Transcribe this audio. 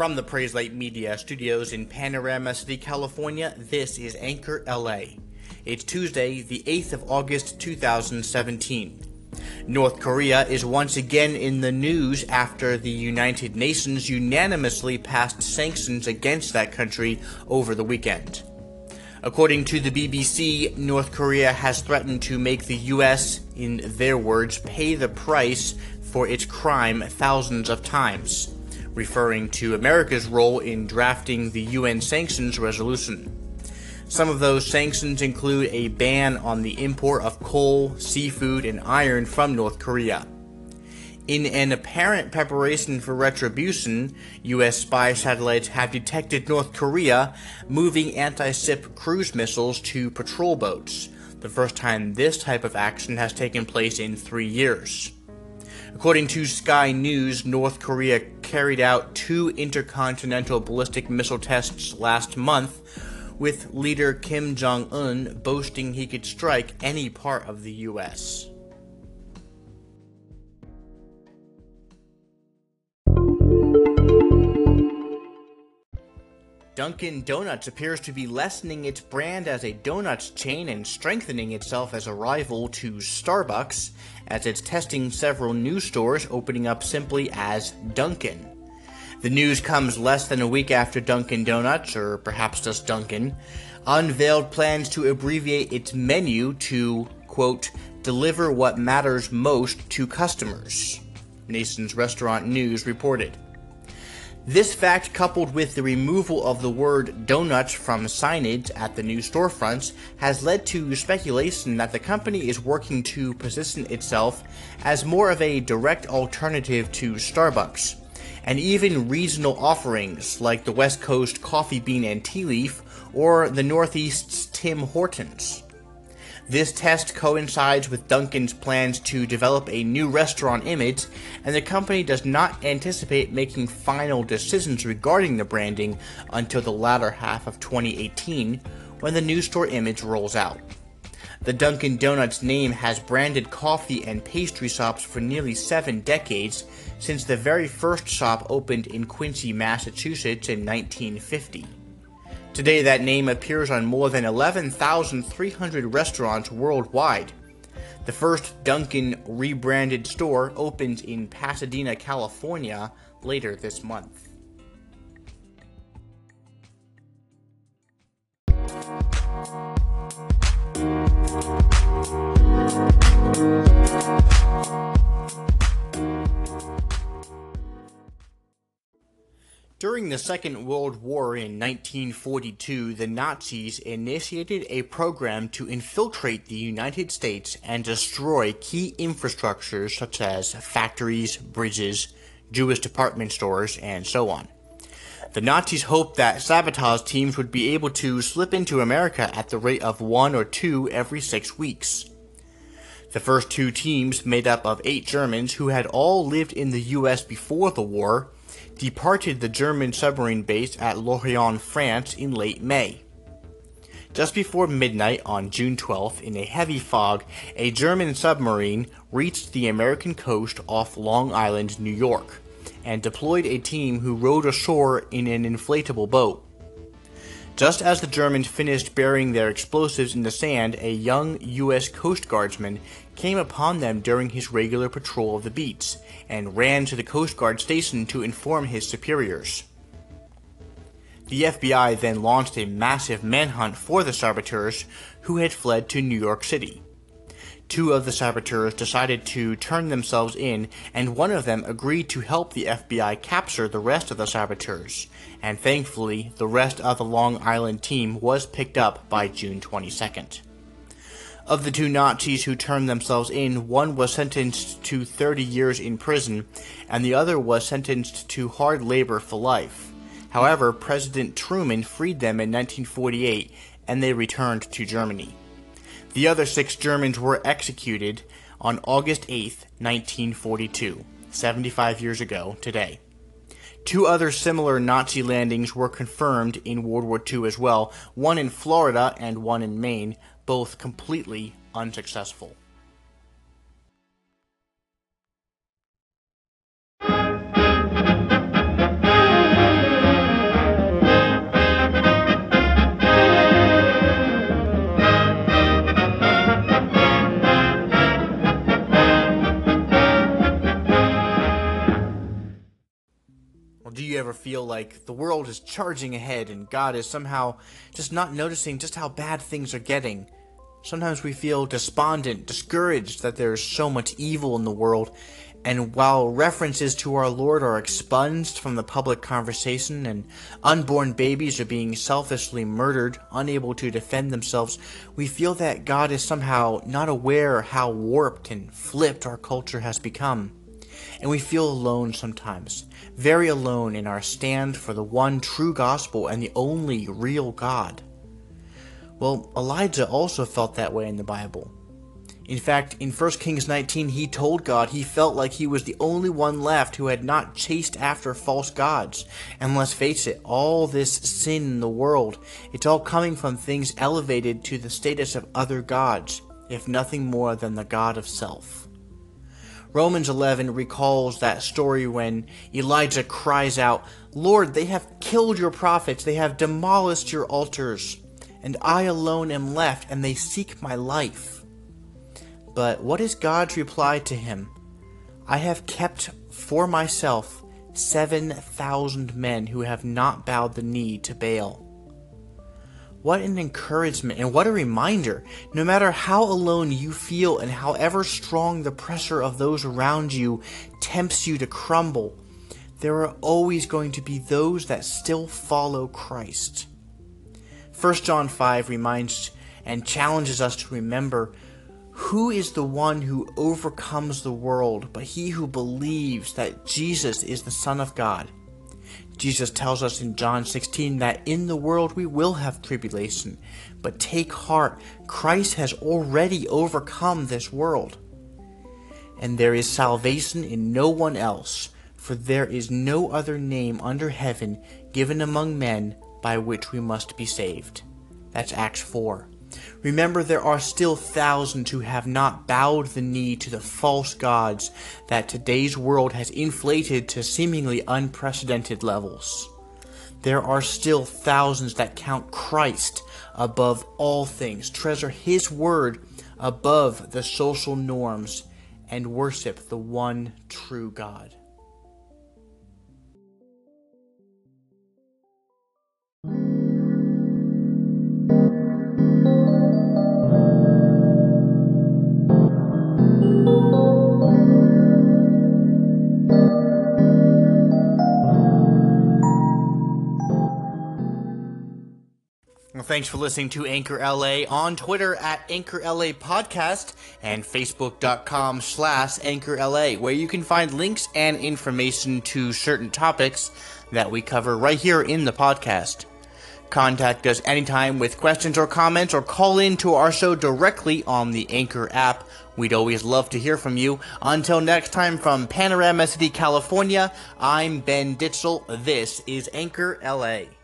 From the Praise Light Media studios in Panorama City, California, this is Anchor LA. It's Tuesday, the 8th of August 2017. North Korea is once again in the news after the United Nations unanimously passed sanctions against that country over the weekend. According to the BBC, North Korea has threatened to make the US, in their words, pay the price for its crime thousands of times, referring to America's role in drafting the UN sanctions resolution. Some of those sanctions include a ban on the import of coal, seafood, and iron from North Korea. In an apparent preparation for retribution, U.S. spy satellites have detected North Korea moving anti ship cruise missiles to patrol boats, the first time this type of action has taken place in three years. According to Sky News, North Korea carried out two intercontinental ballistic missile tests last month, with leader Kim Jong un boasting he could strike any part of the U.S. Dunkin' Donuts appears to be lessening its brand as a donuts chain and strengthening itself as a rival to Starbucks, as it's testing several new stores opening up simply as Dunkin'. The news comes less than a week after Dunkin' Donuts, or perhaps just Dunkin', unveiled plans to abbreviate its menu to, quote, deliver what matters most to customers, Nation's Restaurant News reported. This fact, coupled with the removal of the word donuts from signage at the new storefronts, has led to speculation that the company is working to position itself as more of a direct alternative to Starbucks, and even regional offerings like the West Coast Coffee Bean and Tea Leaf or the Northeast's Tim Hortons. This test coincides with Dunkin's plans to develop a new restaurant image, and the company does not anticipate making final decisions regarding the branding until the latter half of 2018 when the new store image rolls out. The Dunkin' Donuts name has branded coffee and pastry shops for nearly seven decades since the very first shop opened in Quincy, Massachusetts in 1950. Today, that name appears on more than 11,300 restaurants worldwide. The first Dunkin' rebranded store opens in Pasadena, California later this month. During the Second World War in 1942, the Nazis initiated a program to infiltrate the United States and destroy key infrastructures such as factories, bridges, Jewish department stores, and so on. The Nazis hoped that sabotage teams would be able to slip into America at the rate of one or two every six weeks. The first two teams, made up of eight Germans who had all lived in the US before the war, departed the German submarine base at Lorient, France in late May. Just before midnight on June 12th, in a heavy fog, a German submarine reached the American coast off Long Island, New York, and deployed a team who rowed ashore in an inflatable boat. Just as the Germans finished burying their explosives in the sand, a young U.S. Coast Guardsman came upon them during his regular patrol of the beach and ran to the Coast Guard station to inform his superiors. The FBI then launched a massive manhunt for the saboteurs who had fled to New York City. Two of the saboteurs decided to turn themselves in, and one of them agreed to help the FBI capture the rest of the saboteurs. And thankfully, the rest of the Long Island team was picked up by June 22nd. Of the two Nazis who turned themselves in, one was sentenced to 30 years in prison, and the other was sentenced to hard labor for life. However, President Truman freed them in 1948, and they returned to Germany. The other six Germans were executed on August 8, 1942, 75 years ago today. Two other similar Nazi landings were confirmed in World War II as well, one in Florida and one in Maine, both completely unsuccessful. Feel like the world is charging ahead and God is somehow just not noticing just how bad things are getting? Sometimes we feel despondent, discouraged that there's so much evil in the world, and while references to our Lord are expunged from the public conversation and unborn babies are being selfishly murdered, unable to defend themselves, we feel that God is somehow not aware how warped and flipped our culture has become. And we feel alone sometimes, very alone in our stand for the one true gospel and the only real God. Well, Elijah also felt that way in the Bible. In fact, in 1 Kings 19, he told God he felt like he was the only one left who had not chased after false gods. And let's face it, all this sin in the world, it's all coming from things elevated to the status of other gods, if nothing more than the God of self. Romans 11 recalls that story when Elijah cries out, Lord, they have killed your prophets, they have demolished your altars, and I alone am left, and they seek my life. But what is God's reply to him? I have kept for myself 7,000 men who have not bowed the knee to Baal. What an encouragement and what a reminder. No matter how alone you feel and however strong the pressure of those around you tempts you to crumble, there are always going to be those that still follow Christ. 1 John 5 reminds and challenges us to remember who is the one who overcomes the world but he who believes that Jesus is the Son of God? Jesus tells us in John 16 that in the world we will have tribulation, but take heart, Christ has already overcome this world. And there is salvation in no one else, for there is no other name under heaven given among men by which we must be saved. That's Acts 4. Remember, there are still thousands who have not bowed the knee to the false gods that today's world has inflated to seemingly unprecedented levels. There are still thousands that count Christ above all things, treasure His word above the social norms, and worship the one true God. Thanks for listening to Anchor LA on Twitter at Anchor LA Podcast and Facebook.com slash Anchor LA, where you can find links and information to certain topics that we cover right here in the podcast. Contact us anytime with questions or comments or call in to our show directly on the Anchor app. We'd always love to hear from you. Until next time from Panorama City, California, I'm Ben Ditzel. This is Anchor LA.